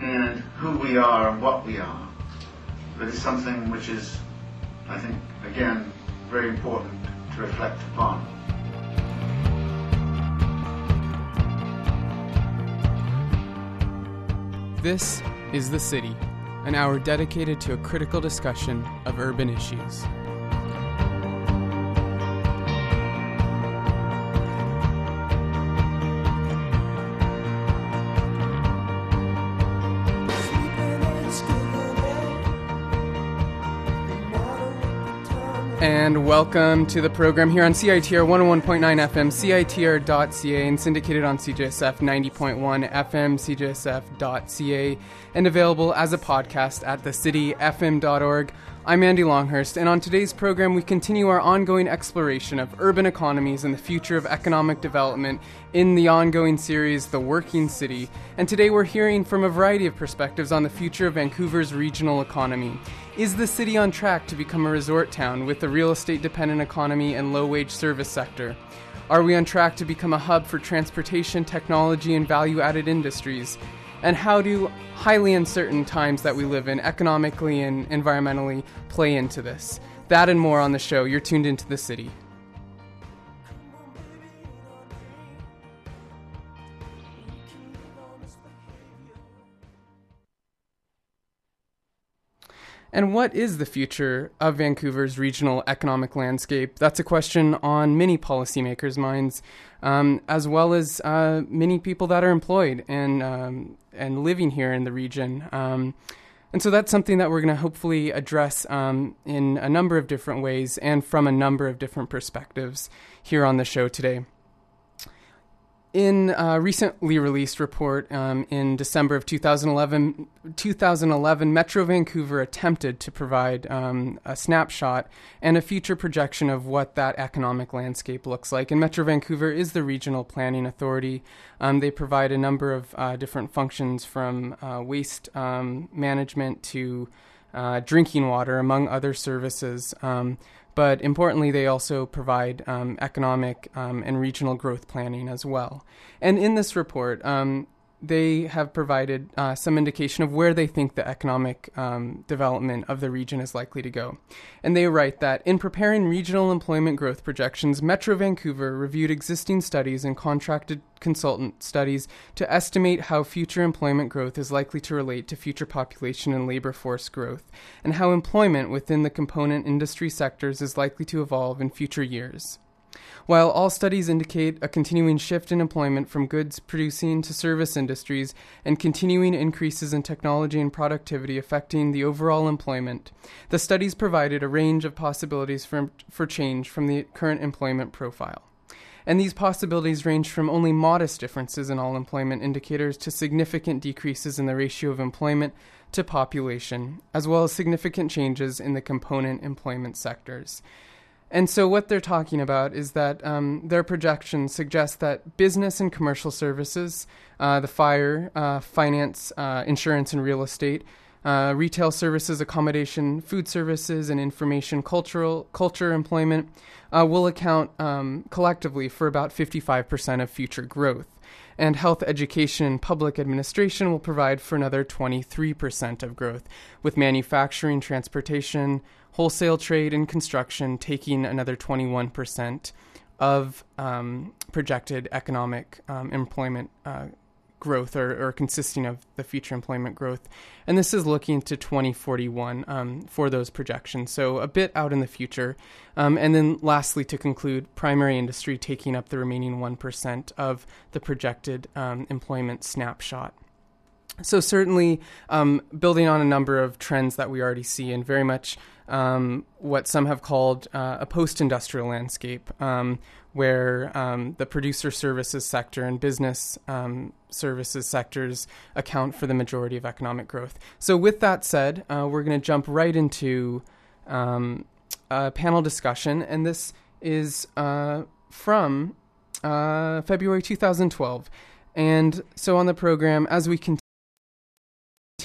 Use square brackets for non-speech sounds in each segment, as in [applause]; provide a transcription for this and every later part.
and who we are and what we are that is something which is, I think, again, very important to reflect upon. This is The City, an hour dedicated to a critical discussion of urban issues. And welcome to the program here on CITR 101.9 FM, CITR.ca, and syndicated on CJSF 90.1 FM, CJSF.ca, and available as a podcast at thecityfm.org. I'm Andy Longhurst, and on today's program, we continue our ongoing exploration of urban economies and the future of economic development in the ongoing series, The Working City. And today, we're hearing from a variety of perspectives on the future of Vancouver's regional economy. Is the city on track to become a resort town with a real estate dependent economy and low wage service sector? Are we on track to become a hub for transportation, technology, and value added industries? And how do highly uncertain times that we live in, economically and environmentally, play into this. That and more on the show. You're tuned into the city. And what is the future of Vancouver's regional economic landscape? That's a question on many policymakers' minds, um, as well as uh, many people that are employed and um, and living here in the region. Um, and so that's something that we're going to hopefully address um, in a number of different ways and from a number of different perspectives here on the show today in a recently released report um, in December of 2011, 2011, Metro Vancouver attempted to provide um, a snapshot and a future projection of what that economic landscape looks like. And Metro Vancouver is the regional planning authority. Um, they provide a number of uh, different functions from uh, waste um, management to uh, drinking water, among other services. But importantly, they also provide um, economic um, and regional growth planning as well. And in this report, um, they have provided uh, some indication of where they think the economic um, development of the region is likely to go. And they write that in preparing regional employment growth projections, Metro Vancouver reviewed existing studies and contracted consultant studies to estimate how future employment growth is likely to relate to future population and labor force growth, and how employment within the component industry sectors is likely to evolve in future years. While all studies indicate a continuing shift in employment from goods producing to service industries and continuing increases in technology and productivity affecting the overall employment, the studies provided a range of possibilities for, for change from the current employment profile. And these possibilities range from only modest differences in all employment indicators to significant decreases in the ratio of employment to population, as well as significant changes in the component employment sectors. And so, what they're talking about is that um, their projections suggest that business and commercial services, uh, the fire, uh, finance, uh, insurance, and real estate, uh, retail services, accommodation, food services, and information cultural culture employment uh, will account um, collectively for about 55% of future growth. And health education and public administration will provide for another 23% of growth, with manufacturing, transportation, wholesale trade and construction taking another 21% of um, projected economic um, employment uh, growth or, or, consisting of the future employment growth. And this is looking to 2041 um, for those projections, so a bit out in the future. Um, and then, lastly, to conclude, primary industry taking up the remaining 1% of the projected um, employment snapshot. So, certainly, um, building on a number of trends that we already see, and very much um, what some have called uh, a post industrial landscape, um, where um, the producer services sector and business um, services sectors account for the majority of economic growth. So, with that said, uh, we're going to jump right into um, a panel discussion, and this is uh, from uh, February 2012. And so, on the program, as we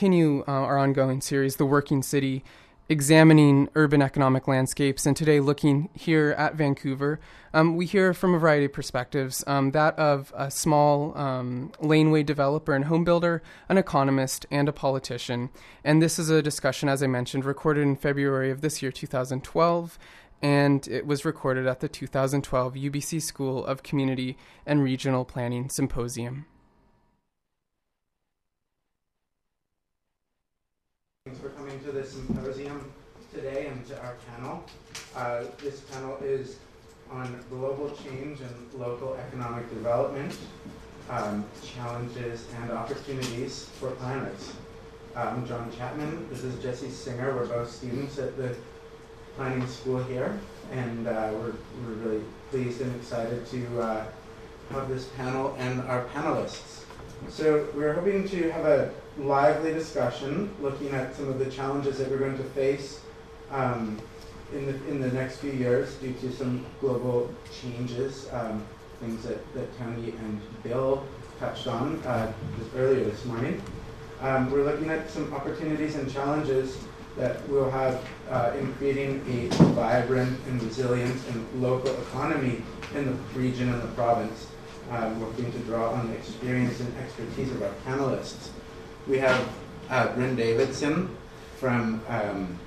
continue uh, our ongoing series, The Working City, examining urban economic landscapes, and today looking here at Vancouver, um, we hear from a variety of perspectives um, that of a small um, laneway developer and home builder, an economist, and a politician. And this is a discussion, as I mentioned, recorded in February of this year, 2012. And it was recorded at the 2012 UBC School of Community and Regional Planning Symposium. Thanks for coming to this symposium today and to our panel. Uh, this panel is on global change and local economic development, um, challenges and opportunities for planners. I'm John Chapman. This is Jesse Singer. We're both students at the planning school here, and uh, we're, we're really pleased and excited to uh, have this panel and our panelists. So we're hoping to have a lively discussion looking at some of the challenges that we're going to face um, in, the, in the next few years due to some global changes, um, things that, that Tony and Bill touched on uh, earlier this morning. Um, we're looking at some opportunities and challenges that we'll have uh, in creating a vibrant and resilient and local economy in the region and the province. Um, we're to draw on the experience and expertise of our panelists. We have uh, Bryn Davidson from um,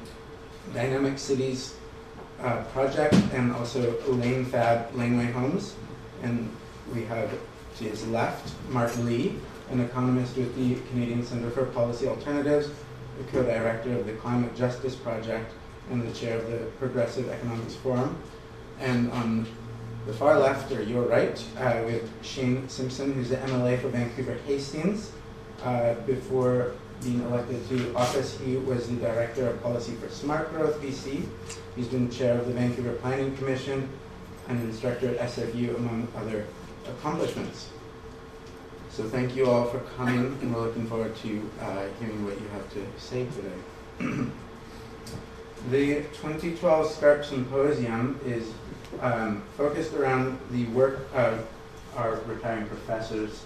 Dynamic Cities uh, Project and also Lanefab Laneway Homes. And we have to his left Marc Lee, an economist with the Canadian Centre for Policy Alternatives, the co-director of the Climate Justice Project, and the chair of the Progressive Economics Forum. And on the far left, or your right, uh, we have Shane Simpson, who's the MLA for Vancouver Hastings. Uh, before being elected to office, he was the Director of Policy for Smart Growth BC. He's been chair of the Vancouver Planning Commission and instructor at SFU, among other accomplishments. So thank you all for coming, and we're looking forward to uh, hearing what you have to say today. the 2012 SCARP Symposium is um, focused around the work of our retiring professors,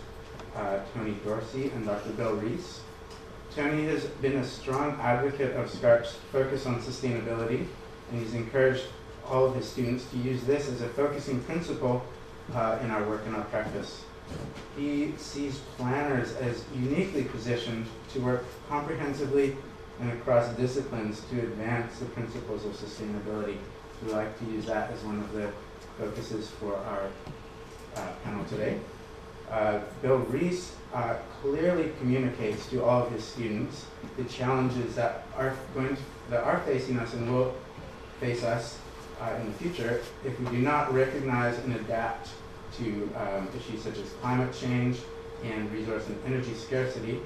uh, Tony Dorcey and Dr. Bill Rees. Tony has been a strong advocate of SCARP's focus on sustainability, and he's encouraged all of his students to use this as a focusing principle uh, in our work and our practice. He sees planners as uniquely positioned to work comprehensively and across disciplines to advance the principles of sustainability. We like to use that as one of the focuses for our uh, panel today. Uh, Bill Rees uh, clearly communicates to all of his students the challenges that are going to, that are facing us and will face us uh, in the future if we do not recognize and adapt to um, issues such as climate change and resource and energy scarcity.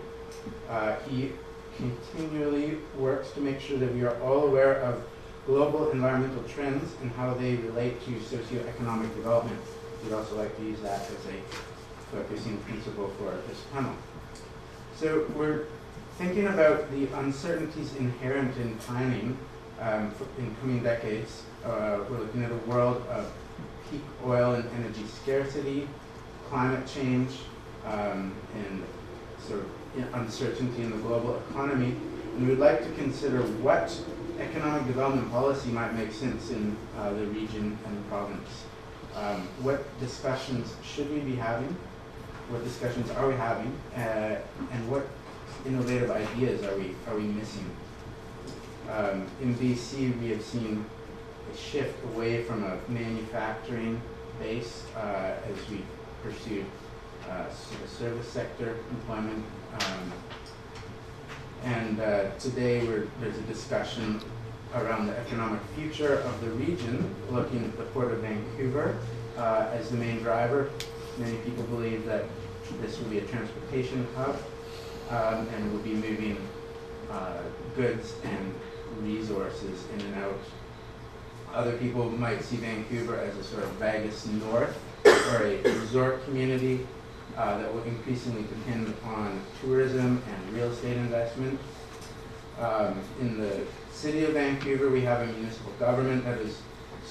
Uh, he continually works to make sure that we are all aware of global environmental trends and how they relate to socioeconomic development. We'd also like to use that as a focusing principle for this panel. So we're thinking about the uncertainties inherent in planning um, in coming decades. Uh, we're looking at a world of peak oil and energy scarcity, climate change, um, and sort of uncertainty in the global economy. And we'd like to consider what economic development policy might make sense in uh, the region and the province. Um, what discussions should we be having? What discussions are we having? Uh, and what innovative ideas are we, are we missing? Um, in BC, we have seen a shift away from a manufacturing base uh, as we pursue uh, service sector employment. Um, and uh, today there's a discussion around the economic future of the region, looking at the Port of Vancouver uh, as the main driver. Many people believe that this will be a transportation hub um, and will be moving uh, goods and resources in and out Other people might see Vancouver as a sort of Vegas North or a resort community uh, that will increasingly depend on tourism and real estate investment. Um, in the city of Vancouver, we have a municipal government that is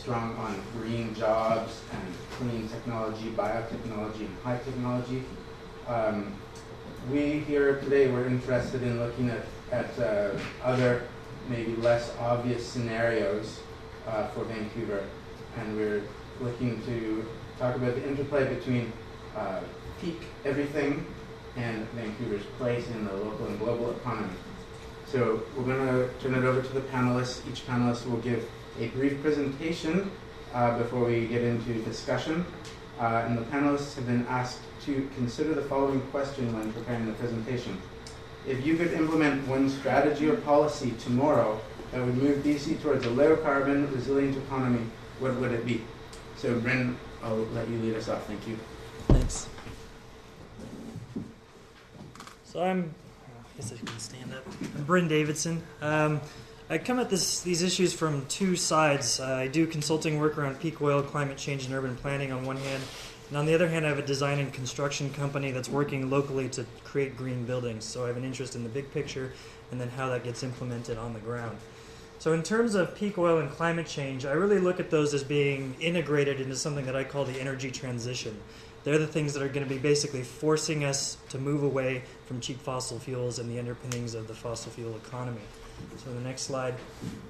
strong on green jobs and clean technology, biotechnology, and high technology. Um, we here today were interested in looking at, at uh, other, maybe less obvious scenarios uh, for Vancouver, and we're looking to talk about the interplay between uh, peak everything and Vancouver's place in the local and global economy. So we're going to turn it over to the panelists. Each panelist will give a brief presentation uh, before we get into discussion. Uh, and the panelists have been asked to consider the following question when preparing the presentation. If you could implement one strategy or policy tomorrow that would move BC towards a low carbon, resilient economy, what would it be? So, Bryn, I'll let you lead us off. Thank you. Thanks. So I'm, I guess I can stand up. I'm Bryn Davidson. Um, I come at this, these issues from two sides. Uh, I do consulting work around peak oil, climate change, and urban planning on one hand, and on the other hand, I have a design and construction company that's working locally to create green buildings. So I have an interest in the big picture and then how that gets implemented on the ground. So, in terms of peak oil and climate change, I really look at those as being integrated into something that I call the energy transition. They're the things that are going to be basically forcing us to move away from cheap fossil fuels and the underpinnings of the fossil fuel economy. So, the next slide.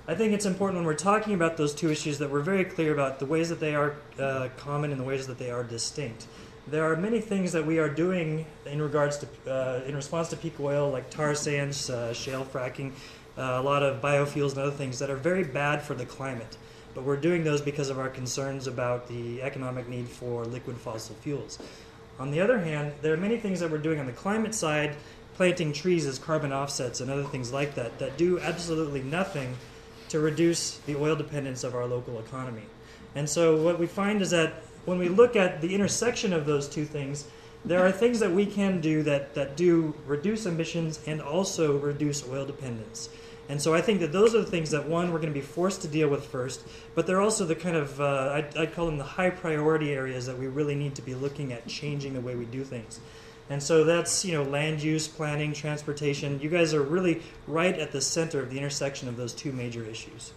I think it's important when we're talking about those two issues that we're very clear about the ways that they are uh, common and the ways that they are distinct. There are many things that we are doing in regards to, uh, in response to peak oil, like tar sands, uh, shale fracking, uh, a lot of biofuels and other things that are very bad for the climate. But we're doing those because of our concerns about the economic need for liquid fossil fuels. On the other hand, there are many things that we're doing on the climate side, planting trees as carbon offsets and other things like that, that do absolutely nothing to reduce the oil dependence of our local economy. And so what we find is that when we look at the intersection of those two things, there are things that we can do that, that do reduce emissions and also reduce oil dependence. And so I think that those are the things that, one, we're going to be forced to deal with first, but they're also the kind of, uh, I'd, I'd call them the high priority areas that we really need to be looking at changing the way we do things. And so that's, you know, land use, planning, transportation. You guys are really right at the center of the intersection of those two major issues.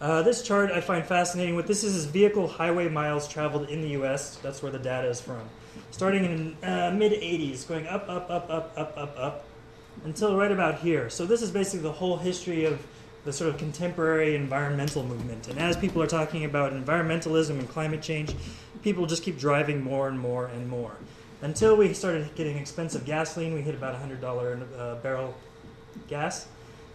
Uh, this chart I find fascinating. What this is is vehicle highway miles traveled in the U.S. That's where the data is from. Starting in uh, mid 80s, going up, up, up, up, up, up, up, until right about here. So this is basically the whole history of the sort of contemporary environmental movement. And as people are talking about environmentalism and climate change, people just keep driving more and more and more. Until we started getting expensive gasoline, we hit about $100 a uh, barrel gas,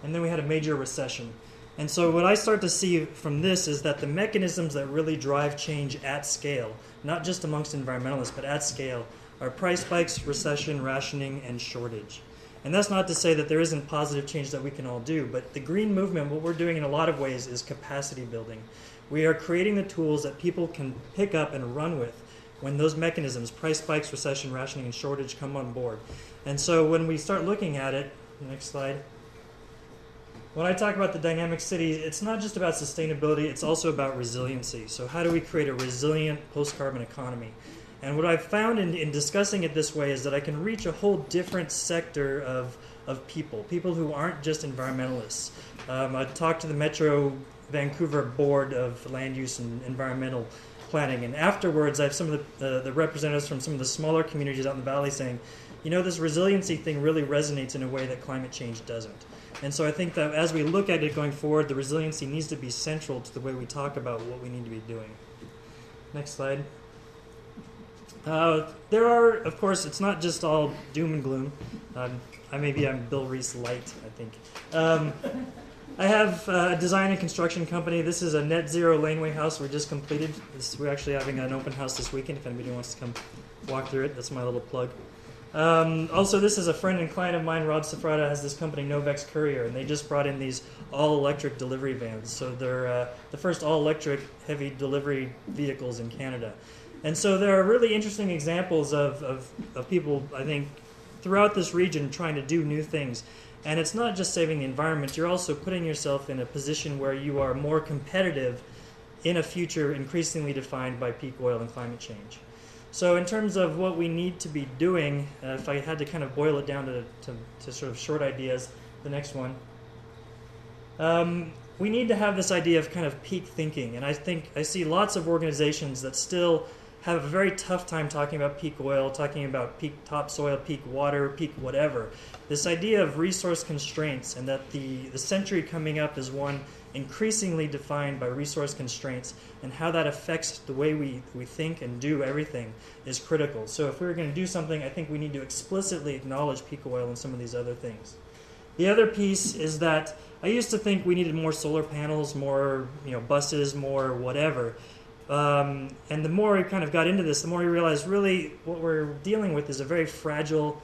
and then we had a major recession. And so, what I start to see from this is that the mechanisms that really drive change at scale, not just amongst environmentalists, but at scale, are price spikes, recession, rationing, and shortage. And that's not to say that there isn't positive change that we can all do, but the green movement, what we're doing in a lot of ways is capacity building. We are creating the tools that people can pick up and run with when those mechanisms, price spikes, recession, rationing, and shortage, come on board. And so when we start looking at it, next slide. When I talk about the dynamic city, it's not just about sustainability, it's also about resiliency. So, how do we create a resilient post carbon economy? And what I've found in, in discussing it this way is that I can reach a whole different sector of, of people, people who aren't just environmentalists. Um, I talked to the Metro Vancouver Board of Land Use and Environmental Planning, and afterwards, I have some of the, uh, the representatives from some of the smaller communities out in the valley saying, you know, this resiliency thing really resonates in a way that climate change doesn't. And so I think that as we look at it going forward, the resiliency needs to be central to the way we talk about what we need to be doing. Next slide. Uh, there are, of course, it's not just all doom and gloom. Um, I maybe I'm Bill Rees light. I think. Um, I have a design and construction company. This is a net zero laneway house we just completed. This, we're actually having an open house this weekend. If anybody wants to come walk through it, that's my little plug. Um, also, this is a friend and client of mine, Rob Safrata, has this company, Novex Courier, and they just brought in these all electric delivery vans. So they're uh, the first all electric heavy delivery vehicles in Canada. And so there are really interesting examples of, of, of people, I think, throughout this region trying to do new things. And it's not just saving the environment, you're also putting yourself in a position where you are more competitive in a future increasingly defined by peak oil and climate change. So, in terms of what we need to be doing, uh, if I had to kind of boil it down to, to, to sort of short ideas, the next one, um, we need to have this idea of kind of peak thinking. And I think I see lots of organizations that still have a very tough time talking about peak oil, talking about peak topsoil, peak water, peak whatever. This idea of resource constraints and that the, the century coming up is one increasingly defined by resource constraints and how that affects the way we, we think and do everything is critical. So if we we're going to do something, I think we need to explicitly acknowledge peak oil and some of these other things. The other piece is that I used to think we needed more solar panels, more you know buses, more whatever. Um, and the more we kind of got into this, the more we realized really what we're dealing with is a very fragile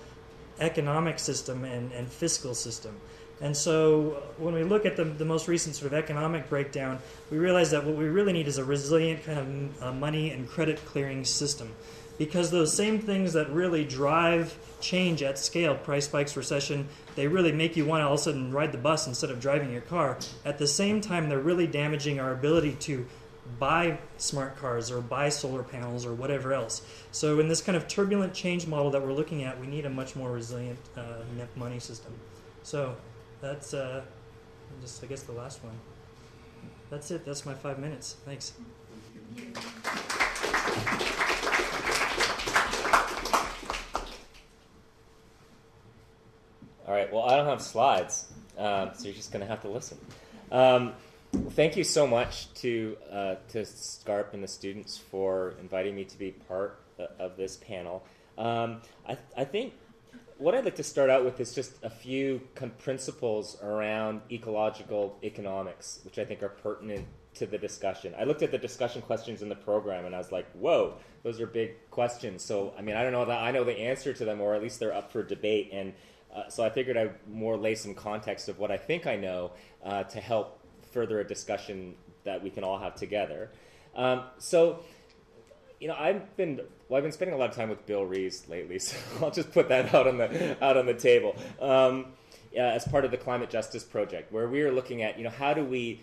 economic system and, and fiscal system. And so when we look at the, the most recent sort of economic breakdown, we realize that what we really need is a resilient kind of uh, money and credit clearing system. Because those same things that really drive change at scale, price spikes, recession, they really make you want to all of a sudden ride the bus instead of driving your car. At the same time, they're really damaging our ability to buy smart cars or buy solar panels or whatever else. So, in this kind of turbulent change model that we're looking at, we need a much more resilient uh, net money system. So, that's uh, just, I guess, the last one. That's it. That's my five minutes. Thanks. All right. Well, I don't have slides, um, so you're just going to have to listen. Um, thank you so much to uh, to Scarp and the students for inviting me to be part of this panel. Um, I, I think what I'd like to start out with is just a few principles around ecological economics, which I think are pertinent to the discussion. I looked at the discussion questions in the program and I was like, whoa, those are big questions. So, I mean, I don't know that I know the answer to them, or at least they're up for debate. And uh, so I figured I'd more lay some context of what I think I know uh, to help further a discussion that we can all have together. Um, so, you know, I've been well, I've been spending a lot of time with Bill Rees lately, [laughs] so I'll just put that out on the out on the table um, as part of the Climate Justice Project, where we are looking at, you know, how do we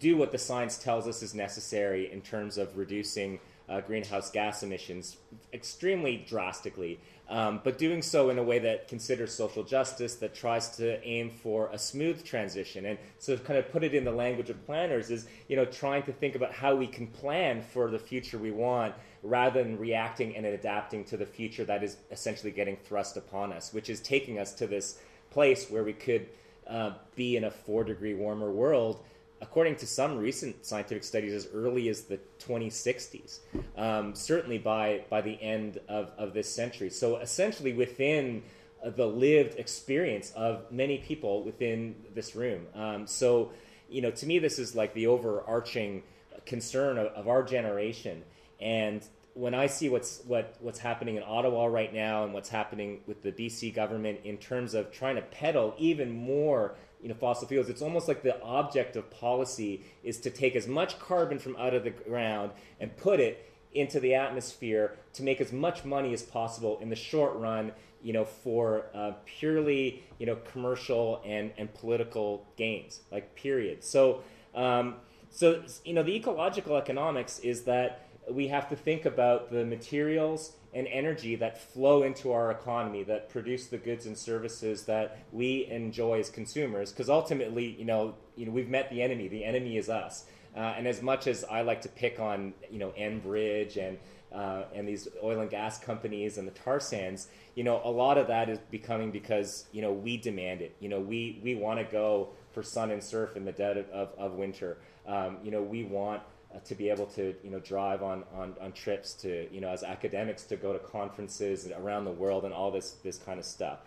do what the science tells us is necessary in terms of reducing uh, greenhouse gas emissions extremely drastically, um, but doing so in a way that considers social justice, that tries to aim for a smooth transition. And so, kind of put it in the language of planners, is you know trying to think about how we can plan for the future we want, rather than reacting and adapting to the future that is essentially getting thrust upon us, which is taking us to this place where we could uh, be in a four degree warmer world according to some recent scientific studies, as early as the 2060s, um, certainly by, by the end of, of this century. So, essentially, within uh, the lived experience of many people within this room. Um, so, you know, to me, this is like the overarching concern of, of our generation. And when I see what's what what's happening in Ottawa right now and what's happening with the BC government in terms of trying to peddle even more you know fossil fuels it's almost like the object of policy is to take as much carbon from out of the ground and put it into the atmosphere to make as much money as possible in the short run you know for uh, purely you know commercial and and political gains like period. So um, so you know the ecological economics is that we have to think about the materials and energy that flow into our economy that produce the goods and services that we enjoy as consumers because ultimately you know you know we've met the enemy the enemy is us uh, and as much as I like to pick on you know Enbridge and uh, and these oil and gas companies and the tar sands, you know, a lot of that is becoming because you know we demand it. You know, we we want to go for sun and surf in the dead of, of, of winter. Um, you know, we want to be able to you know drive on, on, on trips to you know as academics to go to conferences around the world and all this this kind of stuff.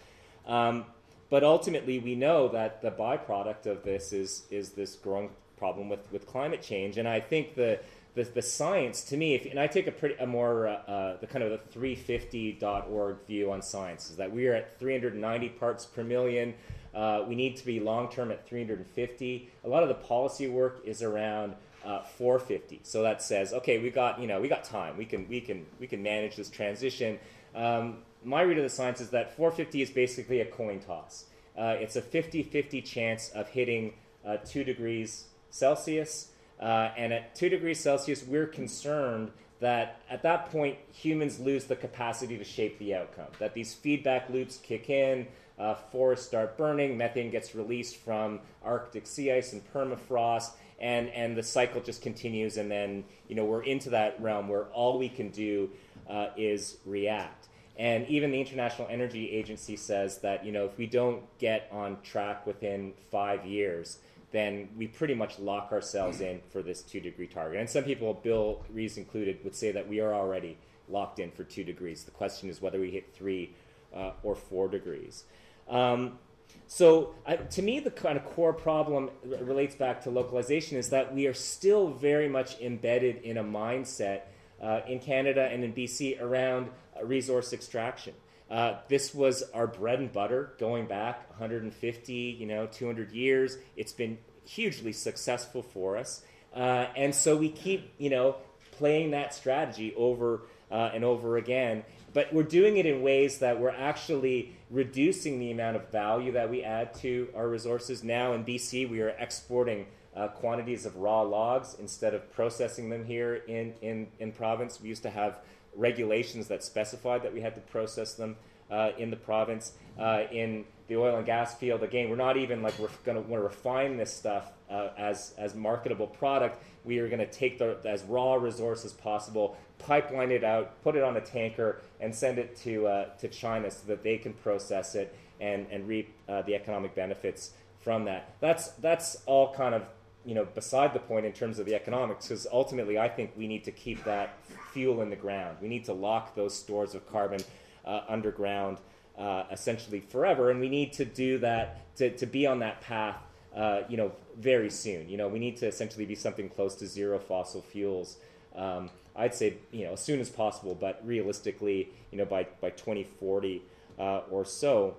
Um, but ultimately, we know that the byproduct of this is is this growing problem with, with climate change, and I think the the, the science to me, if, and I take a pretty a more uh, uh, the kind of the 350.org view on science is that we are at 390 parts per million. Uh, we need to be long term at 350. A lot of the policy work is around uh, 450. So that says, okay, we got you know we got time. We can we can we can manage this transition. Um, my read of the science is that 450 is basically a coin toss. uh, it's a 50 50 chance of hitting uh, 2 degrees Celsius. Uh, and at 2 degrees Celsius, we're concerned that at that point, humans lose the capacity to shape the outcome, that these feedback loops kick in, uh, forests start burning, methane gets released from Arctic sea ice and permafrost, and, and the cycle just continues, and then you know, we're into that realm where all we can do uh, is react. And even the International Energy Agency says that you know if we don't get on track within five years, then we pretty much lock ourselves in for this two degree target. And some people, Bill Rees included, would say that we are already locked in for two degrees. The question is whether we hit three uh, or four degrees. Um, so, uh, to me, the kind of core problem relates back to localization is that we are still very much embedded in a mindset uh, in Canada and in BC around resource extraction. Uh, this was our bread and butter going back 150, you know, 200 years. It's been hugely successful for us, uh, and so we keep, you know, playing that strategy over uh, and over again. But we're doing it in ways that we're actually reducing the amount of value that we add to our resources. Now in BC, we are exporting uh, quantities of raw logs instead of processing them here in, in, in province. We used to have regulations that specified that we had to process them uh, in the province. Uh, in the oil and gas field, again, we're not even like we're going to want to refine this stuff uh, as as marketable product. We are going to take the as raw resource as possible, pipeline it out, put it on a tanker, and send it to uh, to China so that they can process it and and reap uh, the economic benefits from that. That's that's all kind of you know, beside the point in terms of the economics, because ultimately I think we need to keep that fuel in the ground. We need to lock those stores of carbon uh, underground uh, essentially forever, and we need to do that to, to be on that path, uh, you know, very soon. You know, we need to essentially be something close to zero fossil fuels. Um, I'd say, you know, as soon as possible, but realistically, you know, by, by 2040 uh, or so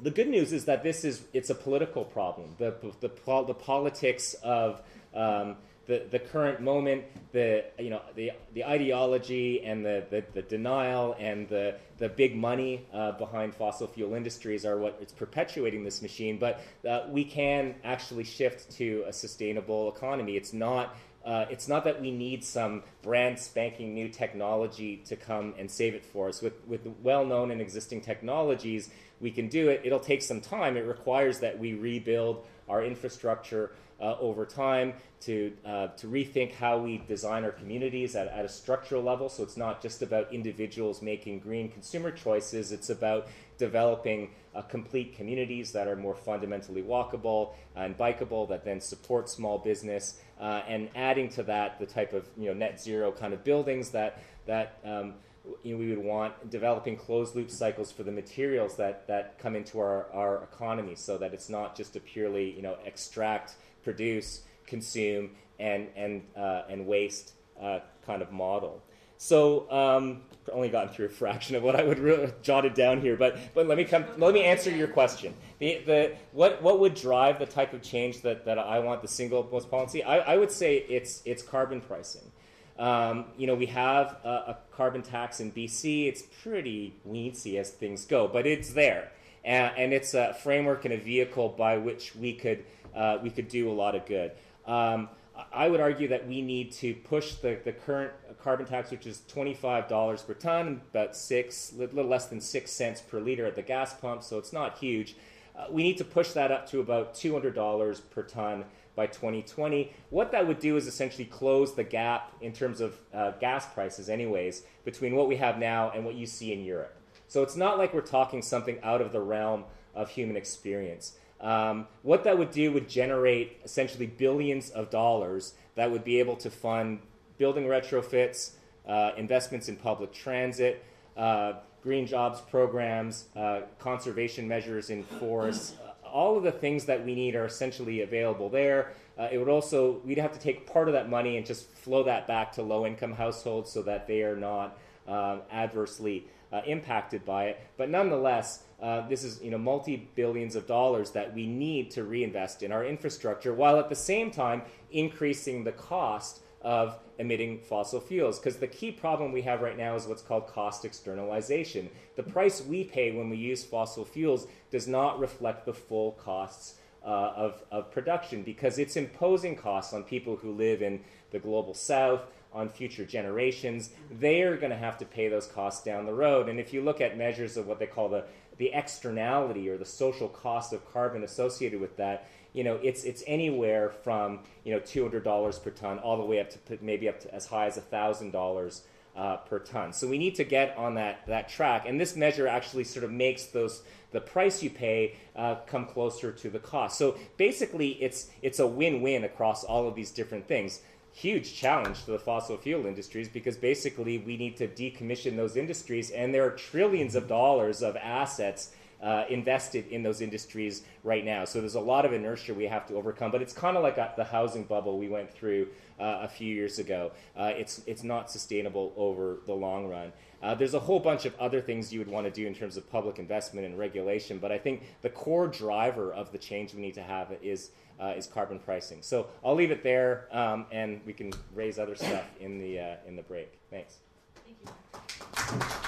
the good news is that this is it's a political problem. The the, the politics of um, the, the current moment, the you know the the ideology and the, the, the denial and the the big money uh, behind fossil fuel industries are what is perpetuating this machine. But uh, we can actually shift to a sustainable economy. It's not uh, it's not that we need some brand spanking new technology to come and save it for us. With, with well known and existing technologies, we can do it. It'll take some time. It requires that we rebuild our infrastructure uh, over time to, uh, to rethink how we design our communities at, at a structural level. So it's not just about individuals making green consumer choices, it's about developing uh, complete communities that are more fundamentally walkable and bikeable that then support small business uh, and adding to that the type of you know net zero kind of buildings that that um, you know, we would want developing closed loop cycles for the materials that, that come into our, our economy so that it's not just a purely you know extract produce consume and and uh, and waste uh, kind of model so um, only gotten through a fraction of what I would re- jotted down here, but but let me come. Let me answer your question. The, the what what would drive the type of change that, that I want the single most policy? I, I would say it's it's carbon pricing. Um, you know, we have a, a, carbon tax in BC. It's pretty weensy as things go, but it's there, and, and it's a framework and a vehicle by which we could uh, we could do a lot of good. Um, I would argue that we need to push the, the current carbon tax, which is $25 per ton, about six, a little less than six cents per liter at the gas pump, so it's not huge. Uh, we need to push that up to about $200 per ton by 2020. What that would do is essentially close the gap in terms of uh, gas prices, anyways, between what we have now and what you see in Europe. So it's not like we're talking something out of the realm of human experience. Um, what that would do would generate essentially billions of dollars that would be able to fund building retrofits, uh, investments in public transit, uh, green jobs programs, uh, conservation measures in forests. Uh, all of the things that we need are essentially available there. Uh, it would also, we'd have to take part of that money and just flow that back to low income households so that they are not um, adversely uh, impacted by it. But nonetheless, uh, this is you know multi billions of dollars that we need to reinvest in our infrastructure, while at the same time increasing the cost of emitting fossil fuels. Because the key problem we have right now is what's called cost externalization. The price we pay when we use fossil fuels does not reflect the full costs uh, of, of production because it's imposing costs on people who live in the global south, on future generations. They're going to have to pay those costs down the road. And if you look at measures of what they call the, the externality or the social cost of carbon associated with that, you know, it's, it's anywhere from, you know, $200 per ton all the way up to maybe up to as high as $1,000 uh, per ton. So we need to get on that, that track. And this measure actually sort of makes those the price you pay uh, come closer to the cost. So basically, it's it's a win-win across all of these different things. Huge challenge to the fossil fuel industries because basically we need to decommission those industries, and there are trillions of dollars of assets uh, invested in those industries right now. So there's a lot of inertia we have to overcome, but it's kind of like a, the housing bubble we went through uh, a few years ago. Uh, it's it's not sustainable over the long run. Uh, there's a whole bunch of other things you would want to do in terms of public investment and regulation, but I think the core driver of the change we need to have is uh, is carbon pricing. So I'll leave it there, um, and we can raise other stuff in the uh, in the break. Thanks. Thank you.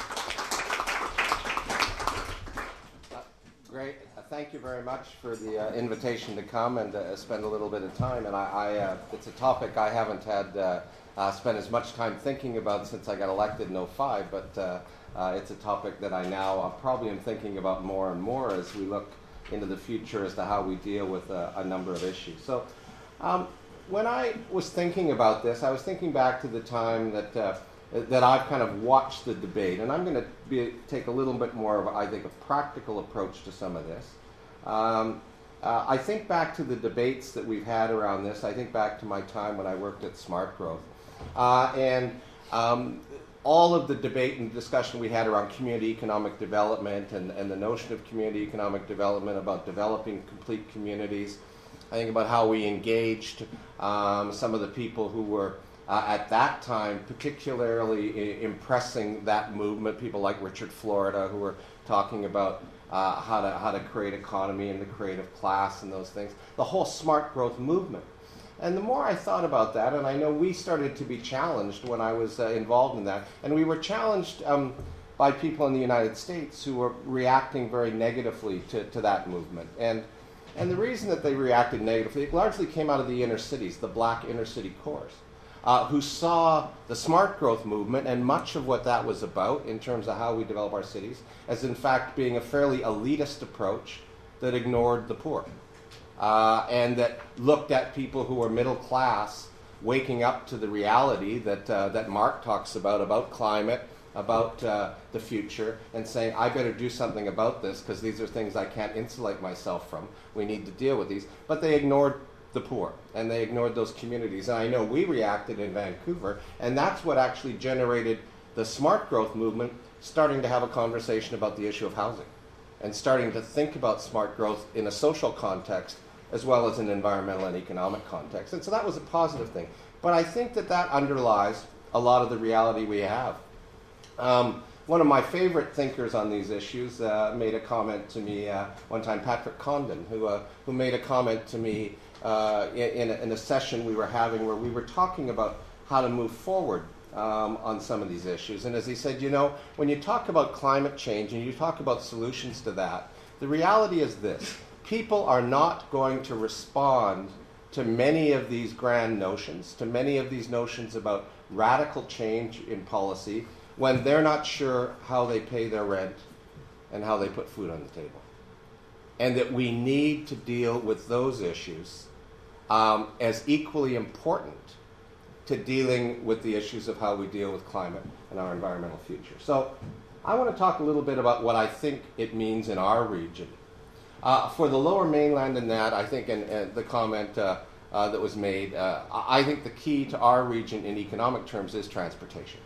Great. Uh, thank you very much for the uh, invitation to come and uh, spend a little bit of time. And I, I uh, it's a topic I haven't had uh, uh, spent as much time thinking about since I got elected in 05, but it's a topic that I now probably am thinking about more and more as we look into the future as to how we deal with a number of issues. So, um, when I was thinking about this, I was thinking back to the time that that I've kind of watched the debate, and I'm going to take a little bit more of, I think, a practical approach to some of this. Um, uh, I think back to the debates that we've had around this. I think back to my time when I worked at Smart Growth, uh, and um, all of the debate and discussion we had around community economic development and, and the notion of community economic development about developing complete communities. I think about how we engaged um, some of the people who were uh, at that time, particularly impressing that movement. People like Richard Florida, who were talking about uh, how to how to create economy and the creative class and those things. The whole smart growth movement. And the more I thought about that, and I know we started to be challenged when I was uh, involved in that, and we were challenged um, by people in the United States who were reacting very negatively to, to that movement. And and the reason that they reacted negatively, it largely came out of the inner cities, the black inner city cores uh, who saw the smart growth movement and much of what that was about in terms of how we develop our cities as, in fact, being a fairly elitist approach that ignored the poor uh, and that looked at people who were middle class waking up to the reality that, uh, that Marc talks about, about climate, about uh, the future, and saying, I better do something about this because these are things I can't insulate myself from. We need to deal with these. But they ignored the poor and they ignored those communities. And I know we reacted in Vancouver, and that's what actually generated the smart growth movement starting to have a conversation about the issue of housing and starting to think about smart growth in a social context as well as an environmental and economic context. And so that was a positive thing. But I think that that underlies a lot of the reality we have. Um, one of my favorite thinkers on these issues uh, made a comment to me uh, one time, Patrick Condon, who, uh, who made a comment to me uh, in, in, a, session we were having where we were talking about how to move forward um, on some of these issues. And as he said, you know, when you talk about climate change and you talk about solutions to that, the reality is this people are not going to respond to many of these grand notions, to many of these notions about radical change in policy, when they're not sure how they pay their rent and how they put food on the table. And that we need to deal with those issues um, as equally important to dealing with the issues of how we deal with climate and our environmental future. So, I want to talk a little bit about what I think it means in our region. Uh, for the lower mainland and that, I think, and, the comment uh, uh, that was made, uh, I think the key to our region in economic terms is transportation.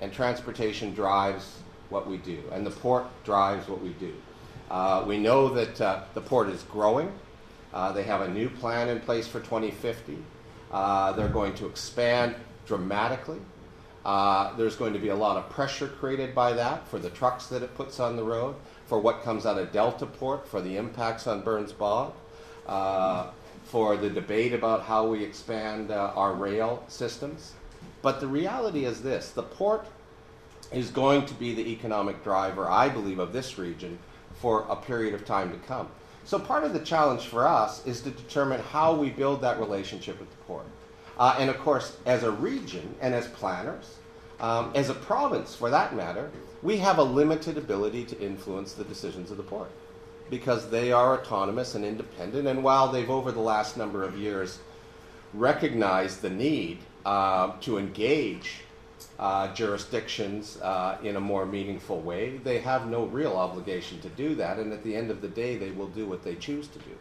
And transportation drives what we do, and the port drives what we do. Uh, we know that uh, the port is growing. Uh, they have a new plan in place for 2050. Uh, they're going to expand dramatically. Uh, there's going to be a lot of pressure created by that for the trucks that it puts on the road, for what comes out of Deltaport, for the impacts on Burns Bog, uh, for the debate about how we expand uh, our rail systems. But the reality is this the port is going to be the economic driver, I believe, of this region for a period of time to come. So, part of the challenge for us is to determine how we build that relationship with the port. Uh, and of course, as a region and as planners, um, as a province for that matter, we have a limited ability to influence the decisions of the port because they are autonomous and independent. And while they've, over the last number of years, recognized the need uh, to engage uh, jurisdictions uh, in a more meaningful way, they have no real obligation to do that. And at the end of the day, they will do what they choose to do.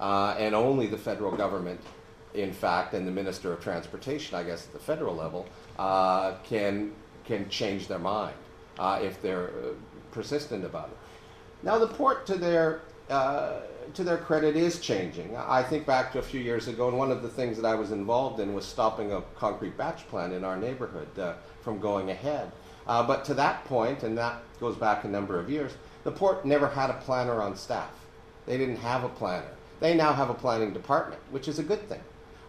Uh, and only the federal government, in fact, and the Minister of Transportation, I guess, at the federal level, uh, can, can change their mind uh, if they're uh, persistent about it. Now, the port, to their to their credit, is changing. I think back to a few years ago, and one of the things that I was involved in was stopping a concrete batch plant in our neighborhood uh, from going ahead. Uh, but to that point, and that goes back a number of years, the port never had a planner on staff. They didn't have a planner. They now have a planning department, which is a good thing.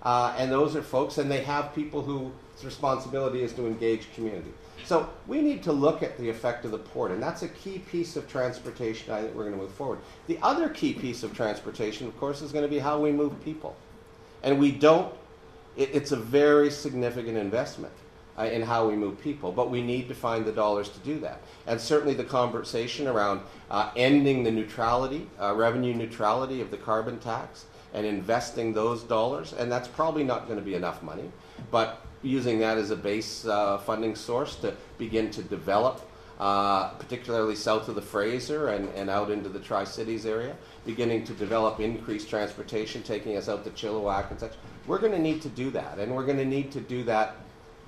Uh, and those are folks, and they have people whose responsibility is to engage community. So we need to look at the effect of the port, and that's a key piece of transportation I think we're going to move forward. The other key piece of transportation, of course, is going to be how we move people. And we don't, it, it's a very significant investment uh, in how we move people, but we need to find the dollars to do that. And certainly the conversation around uh, ending the neutrality, uh, revenue neutrality of the carbon tax, and investing those dollars, and that's probably not going to be enough money, but using that as a base uh, funding source to begin to develop, uh, particularly south of the Fraser and, and out into the Tri Cities area, beginning to develop increased transportation, taking us out to Chilliwack and such. We're going to need to do that, and we're going to need to do that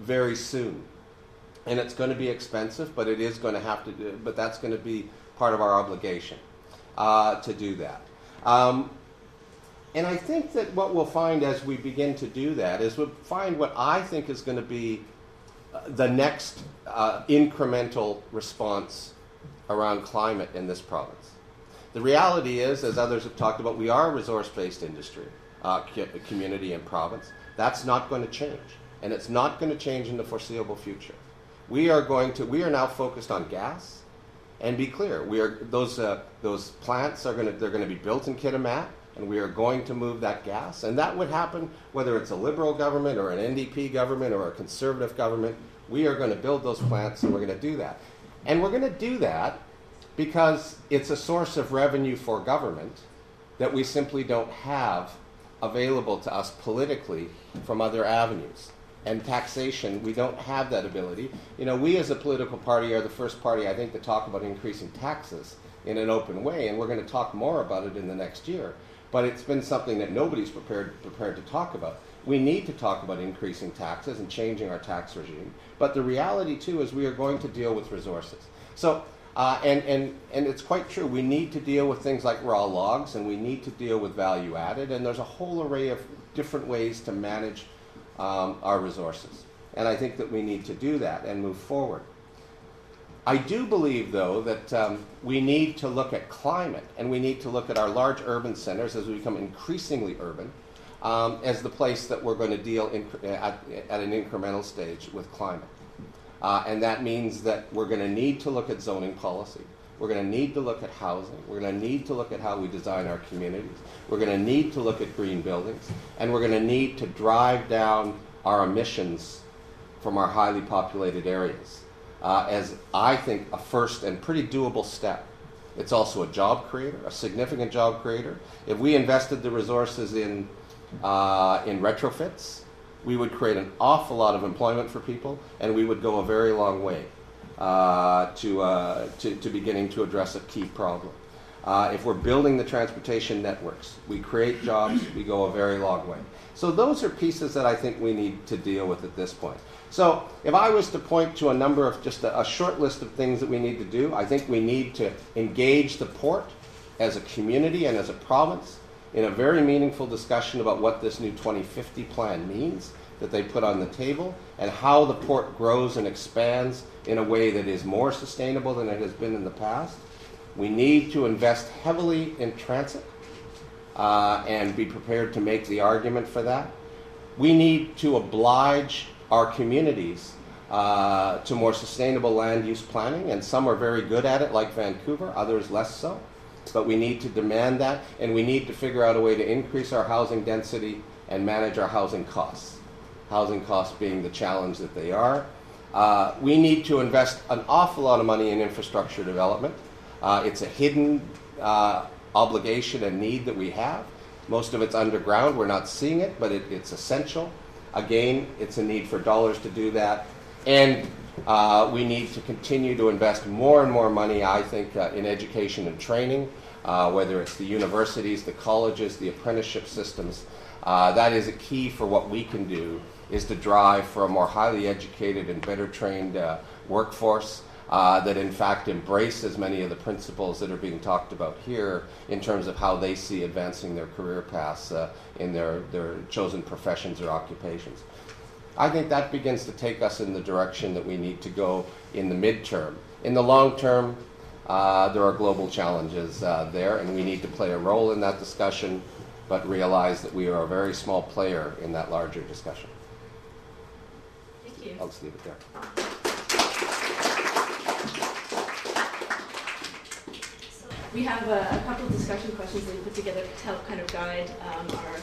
very soon. And it's going to be expensive, but it is going to have to do, but that's going to be part of our obligation uh, to do that. Um, and I think that what we'll find as we begin to do that is we'll find what I think is going to be uh, the next uh, incremental response around climate in this province. The reality is, as others have talked about, we are a resource based industry, uh, community, and province. That's not going to change. And it's not going to change in the foreseeable future. We are going to, we are now focused on gas. And be clear, we are, those, uh, those plants are going to, they're going to be built in Kitimat and we are going to move that gas. And that would happen whether it's a liberal government or an NDP government or a conservative government. We are going to build those plants and we're going to do that. And we're going to do that because it's a source of revenue for government that we simply don't have available to us politically from other avenues. And taxation, we don't have that ability. You know, we as a political party are the first party, I think, to talk about increasing taxes in an open way, and we're going to talk more about it in the next year but it's been something that nobody's prepared prepared to talk about. We need to talk about increasing taxes and changing our tax regime. But the reality too is we are going to deal with resources. So uh, and, and, and it's quite true. We need to deal with things like raw logs, and we need to deal with value added, and there's a whole array of different ways to manage um, our resources. And I think that we need to do that and move forward. I do believe, though, that um, we need to look at climate and we need to look at our large urban centers as we become increasingly urban um, as the place that we're going to deal in, at, at, an incremental stage with climate. Uh, and that means that we're going to need to look at zoning policy. We're going to need to look at housing. We're going to need to look at how we design our communities. We're going to need to look at green buildings. And we're going to need to drive down our emissions from our highly populated areas uh, as I think a first and pretty doable step. It's also a job creator, a significant job creator. If we invested the resources in, uh, in retrofits, we would create an awful lot of employment for people, and we would go a very long way to, uh, to, to, beginning to address a key problem. Uh, if we're building the transportation networks, we create jobs, we go a very long way. So those are pieces that I think we need to deal with at this point. So if I was to point to a number of just a, a, short list of things that we need to do, I think we need to engage the port as a community and as a province in a very meaningful discussion about what this new 2050 plan means that they put on the table and how the port grows and expands in a way that is more sustainable than it has been in the past. We need to invest heavily in transit. uh, and be prepared to make the argument for that. We need to oblige our communities uh, to more sustainable land use planning, and some are very good at it, like Vancouver, others less so. But we need to demand that, and we need to figure out a way to increase our housing density and manage our housing costs. Housing costs being the challenge that they are. Uh, we need to invest an awful lot of money in infrastructure development. Uh, it's a hidden uh, obligation and need that we have. Most of it's underground. We're not seeing it, but it, it's essential. Again, it's a need for dollars to do that. And uh, we need to continue to invest more and more money, I think, uh, in education and training, uh, whether it's the universities, the colleges, the apprenticeship systems. Uh, that is a key for what we can do, is to drive for a more highly educated and better trained uh, workforce uh, that in fact embraces many of the principles that are being talked about here in terms of how they see advancing their career paths in their, their chosen professions or occupations. I think that begins to take us in the direction that we need to go in the midterm. In the long term, uh, there are global challenges uh, there, and we need to play a role in that discussion, but realize that we are a very small player in that larger discussion. Thank you. I'll just leave it there. We have a, a couple of discussion questions that we put together to help kind of guide um, our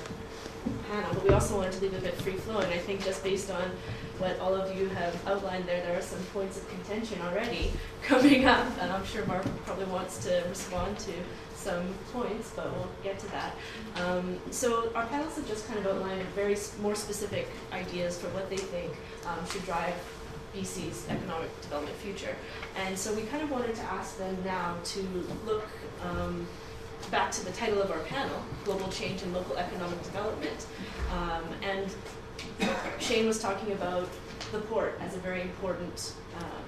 but we also wanted to leave a bit free flowing. I think just based on what all of you have outlined there, there are some points of contention already [laughs] coming up, and I'm sure Marc probably wants to respond to some points, but we'll get to that. Um, so our panelists have just kind of outlined very more specific ideas for what they think um, should drive BC's economic development future. And so we kind of wanted to ask them now to look um, back to the title of our panel, Global Change and Local Economic Development. Um, and Shane was talking about the port as a very important um,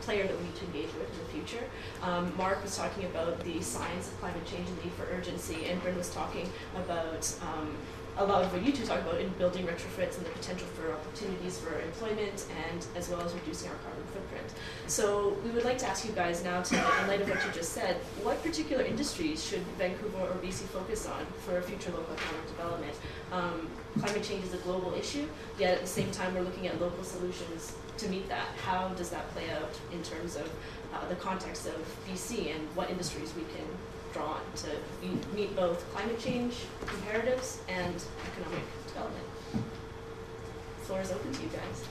player that we need to engage with in the future. Um, Marc was talking about the science of climate change and the need for urgency, and Bryn was talking about um, a lot of what you two talk about in building retrofits and the potential for opportunities for employment and as well as reducing our carbon So we would like to ask you guys now to, in light of what you just said, what particular industries should Vancouver or BC focus on for future local economic development? Um, climate change is a global issue, yet at the same time we're looking at local solutions to meet that. How does that play out in terms of uh, the context of BC and what industries we can draw on to meet both climate change imperatives and economic development? Floor is open to you guys.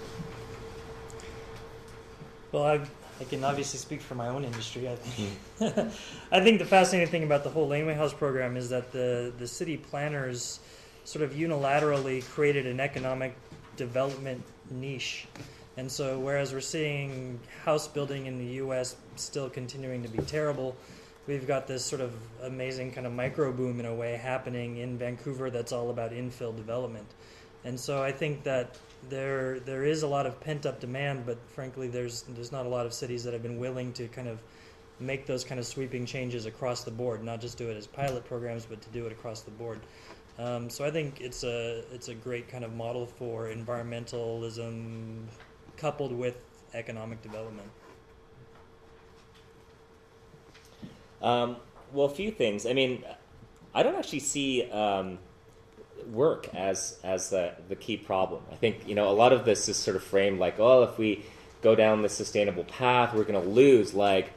Well, I, I can obviously speak for my own industry. I think, mm-hmm. [laughs] I think the fascinating thing about the whole Laneway House program is that the, the city planners sort of unilaterally created an economic development niche. And so, whereas we're seeing house building in the U.S. still continuing to be terrible, we've got this sort of amazing kind of micro boom in a way happening in Vancouver that's all about infill development. And so, I think that there there is a lot of pent up demand, but frankly, there's there's not a lot of cities that have been willing to kind of make those kind of sweeping changes across the board, not just do it as pilot programs, but to do it across the board. Um, so I think it's a it's a great kind of model for environmentalism coupled with economic development. Um, well, a few things. I mean, I don't actually see um, work as as the the key problem. I think you know a lot of this is sort of framed like, oh, if we go down the sustainable path, we're going to lose like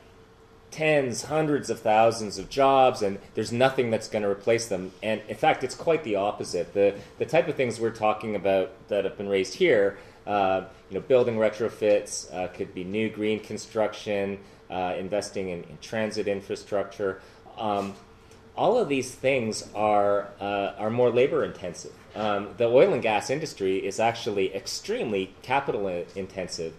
tens, hundreds of thousands of jobs, and there's nothing that's going to replace them. And in fact, it's quite the opposite. The the type of things we're talking about that have been raised here, uh, you know, building retrofits uh, could be new green construction, uh, investing in, in, transit infrastructure. Um, all of these things are uh, are more labor intensive. Um, the oil and gas industry is actually extremely capital intensive.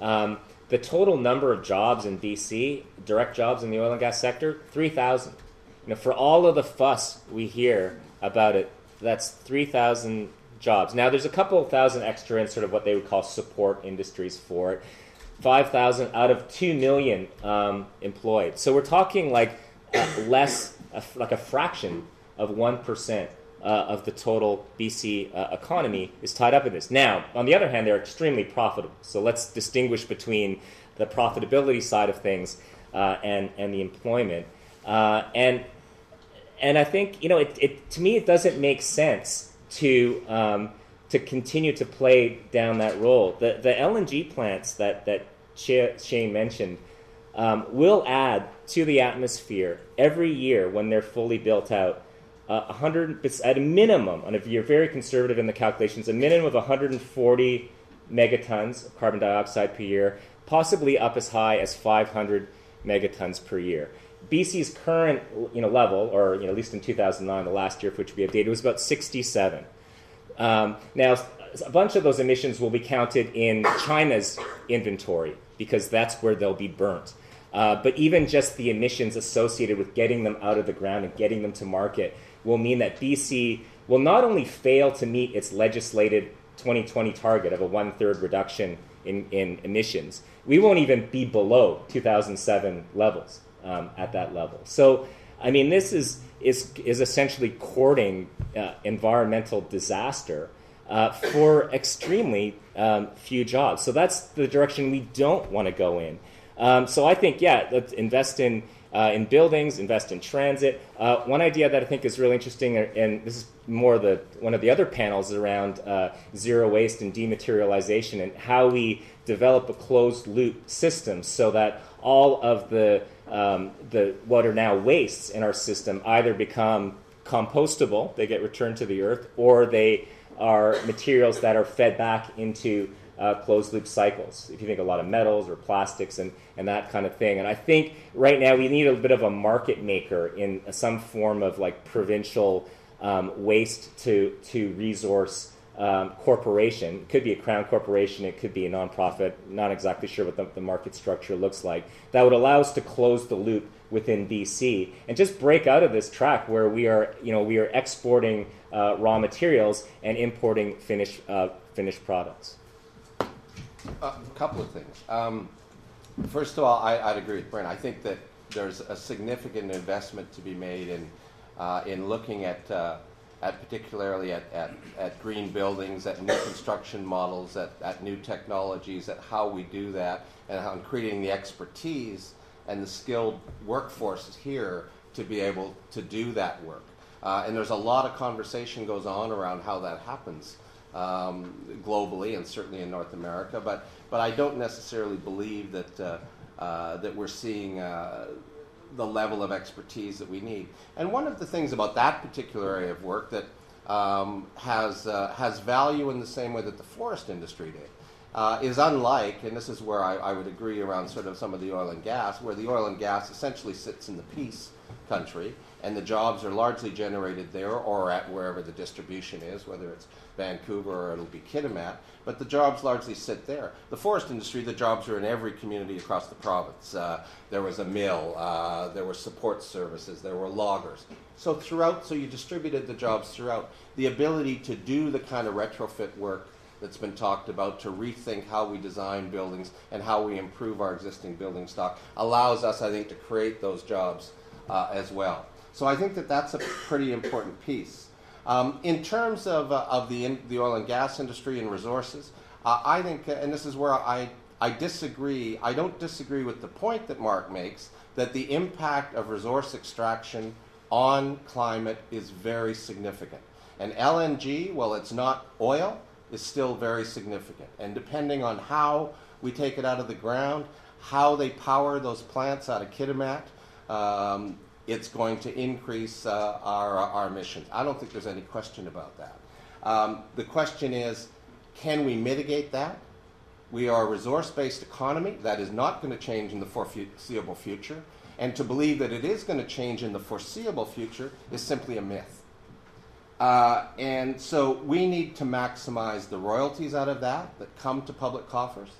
Um, the total number of jobs in BC, direct jobs in the oil and gas sector, 3,000. You know, for all of the fuss we hear about it, that's 3,000 jobs. Now, there's a couple of thousand extra in sort of what they would call support industries for it. 5,000 out of 2 million um, employed. So we're talking like uh, [coughs] less, uh, like a fraction of 1% uh, of the total BC uh, economy is tied up in this. Now, on the other hand, they're extremely profitable. So let's distinguish between the profitability side of things uh, and and the employment. Uh, and and I think you know, it, it to me, it doesn't make sense to um, to continue to play down that role. The the LNG plants that that Shane mentioned um, will add to the atmosphere every year when they're fully built out. Uh, 100 at a minimum, and if you're very conservative in the calculations, a minimum of 140 megatons of carbon dioxide per year, possibly up as high as 500 megatons per year. BC's current you know, level, or you know, at least in 2009, the last year for which we have data, was about 67. Um, now, a bunch of those emissions will be counted in China's inventory because that's where they'll be burnt. Uh, but even just the emissions associated with getting them out of the ground and getting them to market will mean that BC will not only fail to meet its legislated 2020 target of a one third reduction in, in emissions, we won't even be below 2007 levels um, at that level. So, I mean, this is, is, is essentially courting uh, environmental disaster uh, for extremely um, few jobs. So that's the direction we don't want to go in. Um, so I think, yeah, let's invest in uh, in buildings, invest in transit. Uh, one idea that I think is really interesting, uh, and this is more the one of the other panels around uh, zero waste and dematerialization, and how we develop a closed loop system so that all of the um, the what are now wastes in our system either become compostable, they get returned to the earth, or they are materials that are fed back into uh, closed loop cycles. If you think a lot of metals or plastics and, and that kind of thing. And I think right now we need a bit of a market maker in some form of like provincial um, waste to, to resource um, corporation. It could be a crown corporation, it could be a nonprofit, not exactly sure what the, the market structure looks like. That would allow us to close the loop within BC and just break out of this track where we are, you know, we are exporting uh, raw materials and importing finished, uh, finished products. A couple of things. Um, first of all, I, would agree with Bryn. I think that there's a significant investment to be made in uh, in looking at uh, at particularly at, at, at, green buildings, at new construction models, at, at new technologies, at how we do that, and on creating the expertise and the skilled workforces here to be able to do that work. Uh, and there's a lot of conversation goes on around how that happens um, globally and certainly in North America. But, but I don't necessarily believe that, uh, uh, that we're seeing uh, the level of expertise that we need. And one of the things about that particular area of work that um, has, uh, has value in the same way that the forest industry did. Uh, is unlike, and this is where I, I, would agree around sort of some of the oil and gas, where the oil and gas essentially sits in the peace country, and the jobs are largely generated there or at wherever the distribution is, whether it's Vancouver or it'll be Kitimat, but the jobs largely sit there. The forest industry, the jobs are in every community across the province. Uh, there was a mill, uh, there were support services, there were loggers. So throughout, so you distributed the jobs throughout. The ability to do the kind of retrofit work that's been talked about to rethink how we design buildings and how we improve our existing building stock allows us, I think, to create those jobs uh, as well. So I think that that's a pretty important piece. Um, in terms of, uh, of the, in, the oil and gas industry and resources, uh, I think, uh, and this is where I, I disagree, I don't disagree with the point that Marc makes that the impact of resource extraction on climate is very significant. And LNG, well, it's not oil, is still very significant. And depending on how we take it out of the ground, how they power those plants out of Kitimat, um, it's going to increase uh, our, our emissions. I don't think there's any question about that. Um, the question is, can we mitigate that? We are a resource based economy. That is not going to change in the foreseeable future. And to believe that it is going to change in the foreseeable future is simply a myth. Uh, and so we need to maximize the royalties out of that that come to public coffers.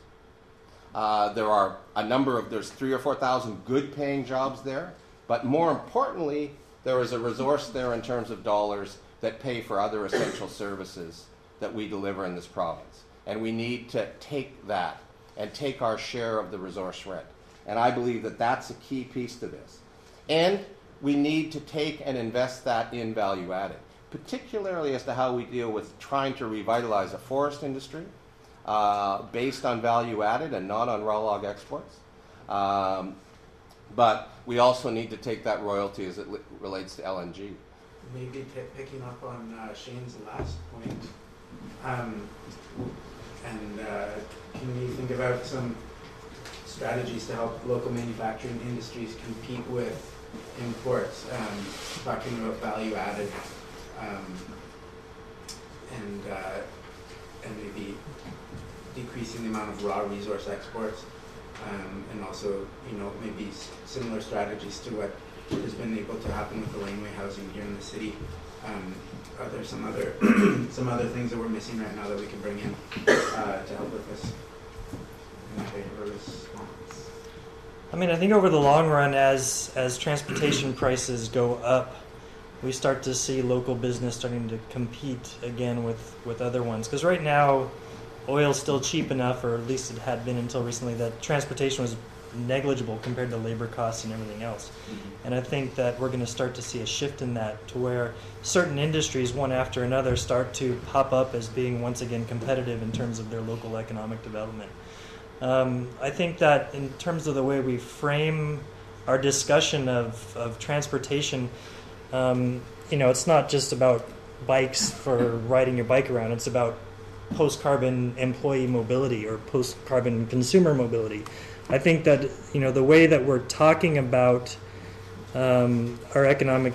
Uh, there are a number of, there's three or 4,000 good paying jobs there. But more importantly, there is a resource there in terms of dollars that pay for other essential services that we deliver in this province. And we need to take that and take our share of the resource rent. And I believe that that's a key piece to this. And we need to take and invest that in value added, particularly as to how we deal with trying to revitalize a forest industry uh, based on value added and not on raw log exports. Um, but we also need to take that royalty as it li- relates to LNG. Maybe p- picking up on uh, Shane's last point, um, and uh, can you think about some strategies to help local manufacturing industries compete with imports? Um, talking about value added, um, and uh, and maybe decreasing the amount of raw resource exports, um, and also you know maybe similar strategies to what has been able to happen with the laneway housing here in the city. Um, are there some other [clears throat] some other things that we're missing right now that we can bring in uh, to help with this? I mean, I think over the long run, as as transportation [clears throat] prices go up, we start to see local business starting to compete again with with other ones. Because right now, oil's still cheap enough, or at least it had been until recently, that transportation was negligible compared to labor costs and everything else. And I think that we're going to start to see a shift in that to where certain industries, one after another, start to pop up as being once again competitive in terms of their local economic development. Um, I think that in terms of the way we frame our discussion of, of transportation, um, you know, it's not just about bikes for [laughs] riding your bike around, it's about post carbon employee mobility or post carbon consumer mobility. I think that, you know, the way that we're talking about um, our economic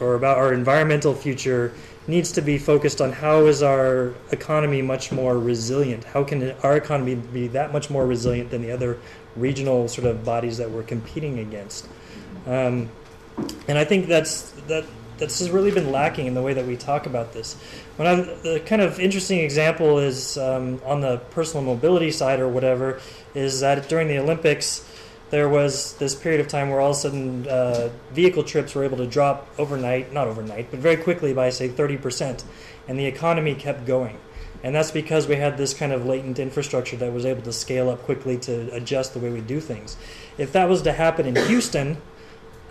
or about our environmental future needs to be focused on how is our economy much more resilient? How can our economy be that much more resilient than the other regional sort of bodies that we're competing against? Um, and I think that's that that's really been lacking in the way that we talk about this. When I, the kind of interesting example is um, on the personal mobility side or whatever, is that during the Olympics, there was this period of time where all of a sudden uh, vehicle trips were able to drop overnight, not overnight, but very quickly by say 30%, and the economy kept going. And that's because we had this kind of latent infrastructure that was able to scale up quickly to adjust the way we do things. If that was to happen in Houston,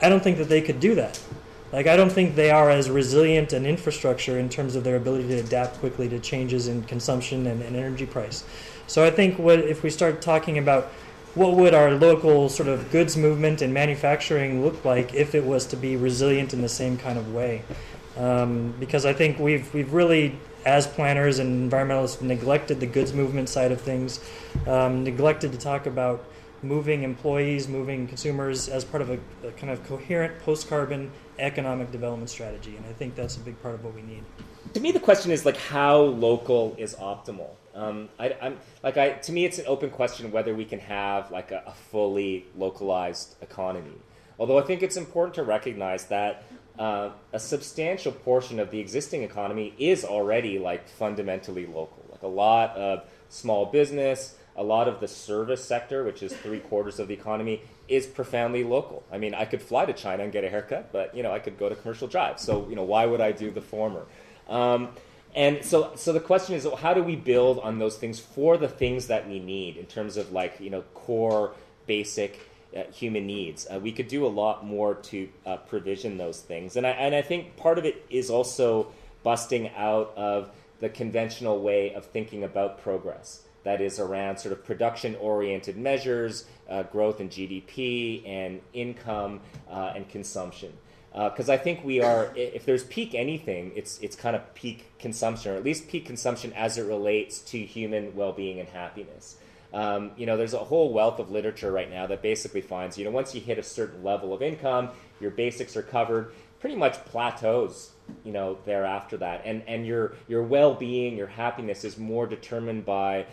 I don't think that they could do that. Like, I don't think they are as resilient an infrastructure in terms of their ability to adapt quickly to changes in consumption and, and energy price. So I think what if we start talking about what would our local sort of goods movement and manufacturing look like if it was to be resilient in the same kind of way? Um, because I think we've we've really, as planners and environmentalists, neglected the goods movement side of things, um, neglected to talk about moving employees, moving consumers as part of a, a kind of coherent post-carbon economic development strategy, and I think that's a big part of what we need. To me, the question is like how local is optimal. Um, I, am like I to me, it's an open question whether we can have like a, a fully localized economy. Although I think it's important to recognize that uh, a substantial portion of the existing economy is already like fundamentally local. Like a lot of small business, a lot of the service sector, which is three quarters of the economy, is profoundly local. I mean, I could fly to China and get a haircut, but you know, I could go to Commercial Drive. So you know, why would I do the former? Um, and so, so the question is, how do we build on those things for the things that we need in terms of like you know core basic uh, human needs? Uh, we could do a lot more to uh, provision those things, and I and I think part of it is also busting out of the conventional way of thinking about progress. That is around sort of production oriented measures, uh, growth in GDP and income uh, and consumption because uh, I think we are. If there's peak anything, it's it's kind of peak consumption, or at least peak consumption as it relates to human well-being and happiness. Um, you know, there's a whole wealth of literature right now that basically finds, you know, once you hit a certain level of income, your basics are covered, pretty much plateaus, you know, thereafter that, and and your your well-being, your happiness is more determined by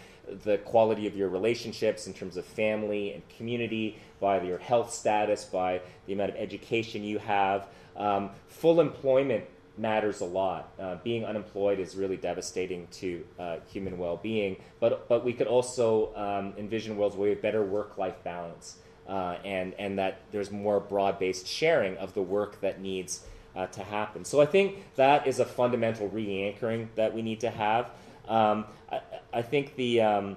the quality of your relationships in terms of family and community, by your health status, by the amount of education you have. Um, full employment matters a lot. Uh, being unemployed is really devastating to uh, human well-being. But but we could also um, envision worlds where we have better work-life balance, uh, and and that there's more broad-based sharing of the work that needs uh, to happen. So I think that is a fundamental re-anchoring that we need to have. Um, I, I, think the, um,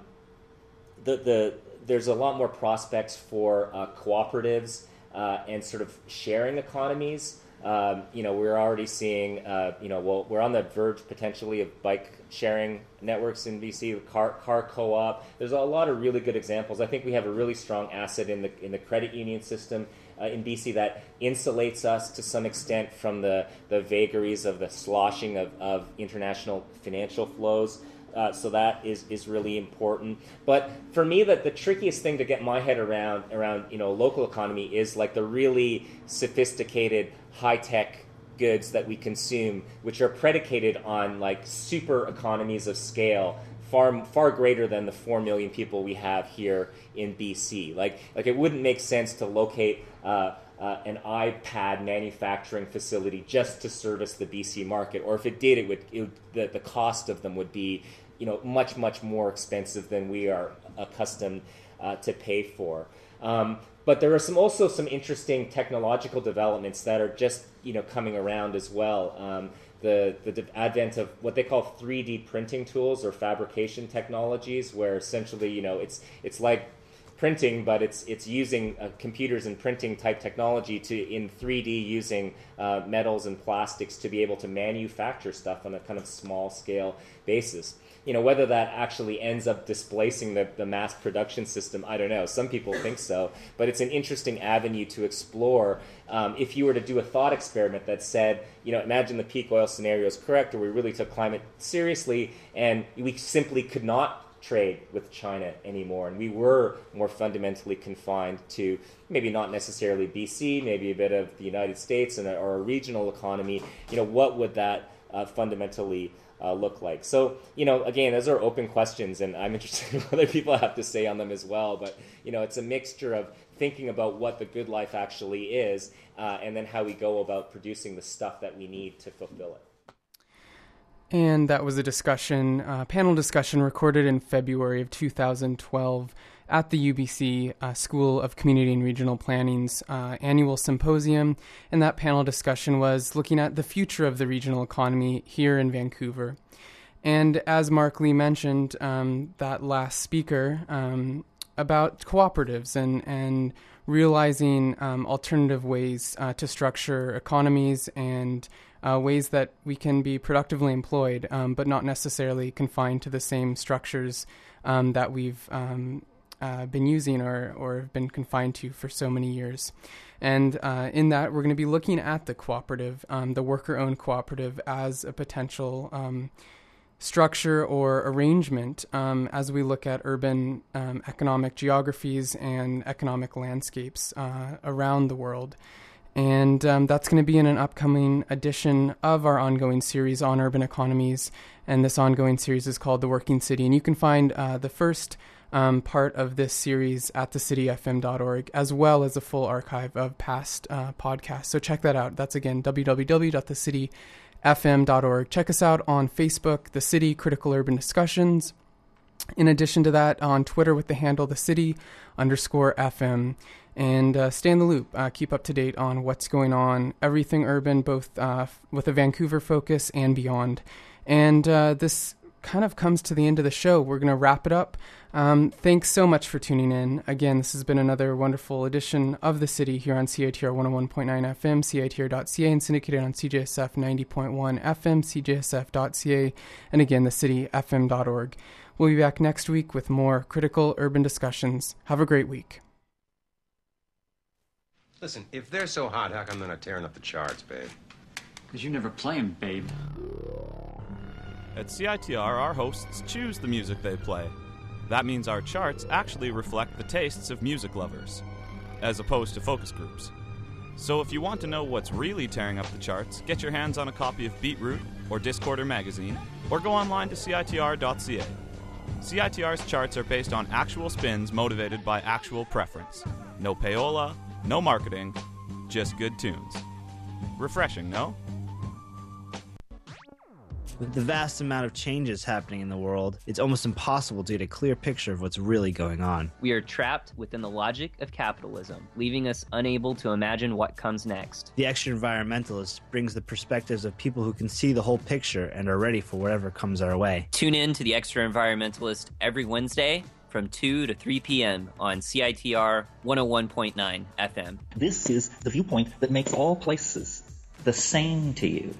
the, the, there's a lot more prospects for uh, cooperatives uh, and sort of sharing economies Um, you know, we're already seeing, uh, you know, well, we're on the verge potentially of bike sharing networks in BC, car car co-op. There's a lot of really good examples. I think we have a really strong asset in the in the credit union system uh, in BC that insulates us to some extent from the the vagaries of the sloshing of, of international financial flows. Uh, so that is, is really important. But for me, that the trickiest thing to get my head around around you know local economy is like the really sophisticated high tech goods that we consume, which are predicated on like super economies of scale, far far greater than the four million people we have here in BC. Like like it wouldn't make sense to locate. Uh, uh, an iPad manufacturing facility just to service the BC market, or if it did, it would, it would the, the cost of them would be you know much much more expensive than we are accustomed uh, to pay for. Um, but there are some also some interesting technological developments that are just you know coming around as well. Um, the, the advent of what they call 3D printing tools or fabrication technologies, where essentially you know it's it's like printing, but it's it's using uh, computers and printing type technology to in 3D using uh, metals and plastics to be able to manufacture stuff on a kind of small scale basis you know whether that actually ends up displacing the, the mass production system i don't know some people think so but it's an interesting avenue to explore um, if you were to do a thought experiment that said you know imagine the peak oil scenario is correct or we really took climate seriously and we simply could not trade with China anymore. And we were more fundamentally confined to maybe not necessarily BC, maybe a bit of the United States and a, or a regional economy. You know, what would that uh, fundamentally uh, look like? So, you know, again, those are open questions, and I'm [laughs] interested in what other people have to say on them as well. But, you know, it's a mixture of thinking about what the good life actually is uh, and then how we go about producing the stuff that we need to fulfill it. And that was a discussion, uh, panel discussion recorded in February of 2012 at the UBC uh, School of Community and Regional Planning's uh, annual symposium. And that panel discussion was looking at the future of the regional economy here in Vancouver. And as Marc Lee mentioned, um, that last speaker, um, about cooperatives and, and realizing um, alternative ways uh, to structure economies and uh, ways that we can be productively employed, um, but not necessarily confined to the same structures um, that we've um, uh, been using or, or been confined to for so many years. And uh, in that, we're going to be looking at the cooperative, um, the worker owned cooperative, as a potential um, structure or arrangement um, as we look at urban um, economic geographies and economic landscapes uh, around the world. And um, that's going to be in an upcoming edition of our ongoing series on urban economies. And this ongoing series is called The Working City. And you can find uh, the first um, part of this series at thecityfm.org, as well as a full archive of past uh, podcasts. So check that out. That's again www.thecityfm.org. Check us out on Facebook, The City Critical Urban Discussions. In addition to that, on Twitter with the handle The City underscore FM and uh, stay in the loop. Uh, keep up to date on what's going on, everything urban, both uh, with a Vancouver focus and beyond. And uh, this kind of comes to the end of the show. We're going to wrap it up. Um, thanks so much for tuning in. Again, this has been another wonderful edition of The City here on CITR 101.9 FM, CITR.ca, and syndicated on CJSF 90.1 FM, CJSF.ca, and again, thecityfm.org. We'll be back next week with more critical urban discussions. Have a great week. Listen, if they're so hot, how come they're not tearing up the charts, babe? Because you never play them, babe. At CITR, our hosts choose the music they play. That means our charts actually reflect the tastes of music lovers, as opposed to focus groups. So if you want to know what's really tearing up the charts, get your hands on a copy of BeatRoute or Discorder magazine, or go online to CITR.ca. CITR's charts are based on actual spins motivated by actual preference. No payola, no marketing, just good tunes. Refreshing, no? With the vast amount of changes happening in the world, it's almost impossible to get a clear picture of what's really going on. We are trapped within the logic of capitalism, leaving us unable to imagine what comes next. The Extra Environmentalist brings the perspectives of people who can see the whole picture and are ready for whatever comes our way. Tune in to the Extra Environmentalist every Wednesday from 2 to 3 p.m. on CITR 101.9 FM. This is the viewpoint that makes all places the same to you?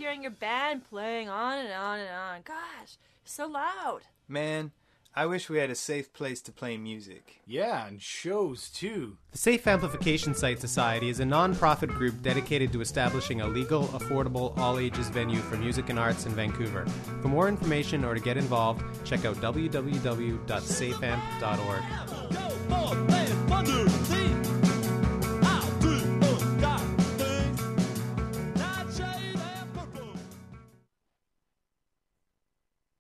Hearing your band playing on and on and on. Gosh, so loud. Man, I wish we had a safe place to play music. Yeah, and shows too. The Safe Amplification Site Society is a non-profit group dedicated to establishing a legal, affordable, all-ages venue for music and arts in Vancouver. For more information or to get involved, check out www.safeamp.org. One, two, three.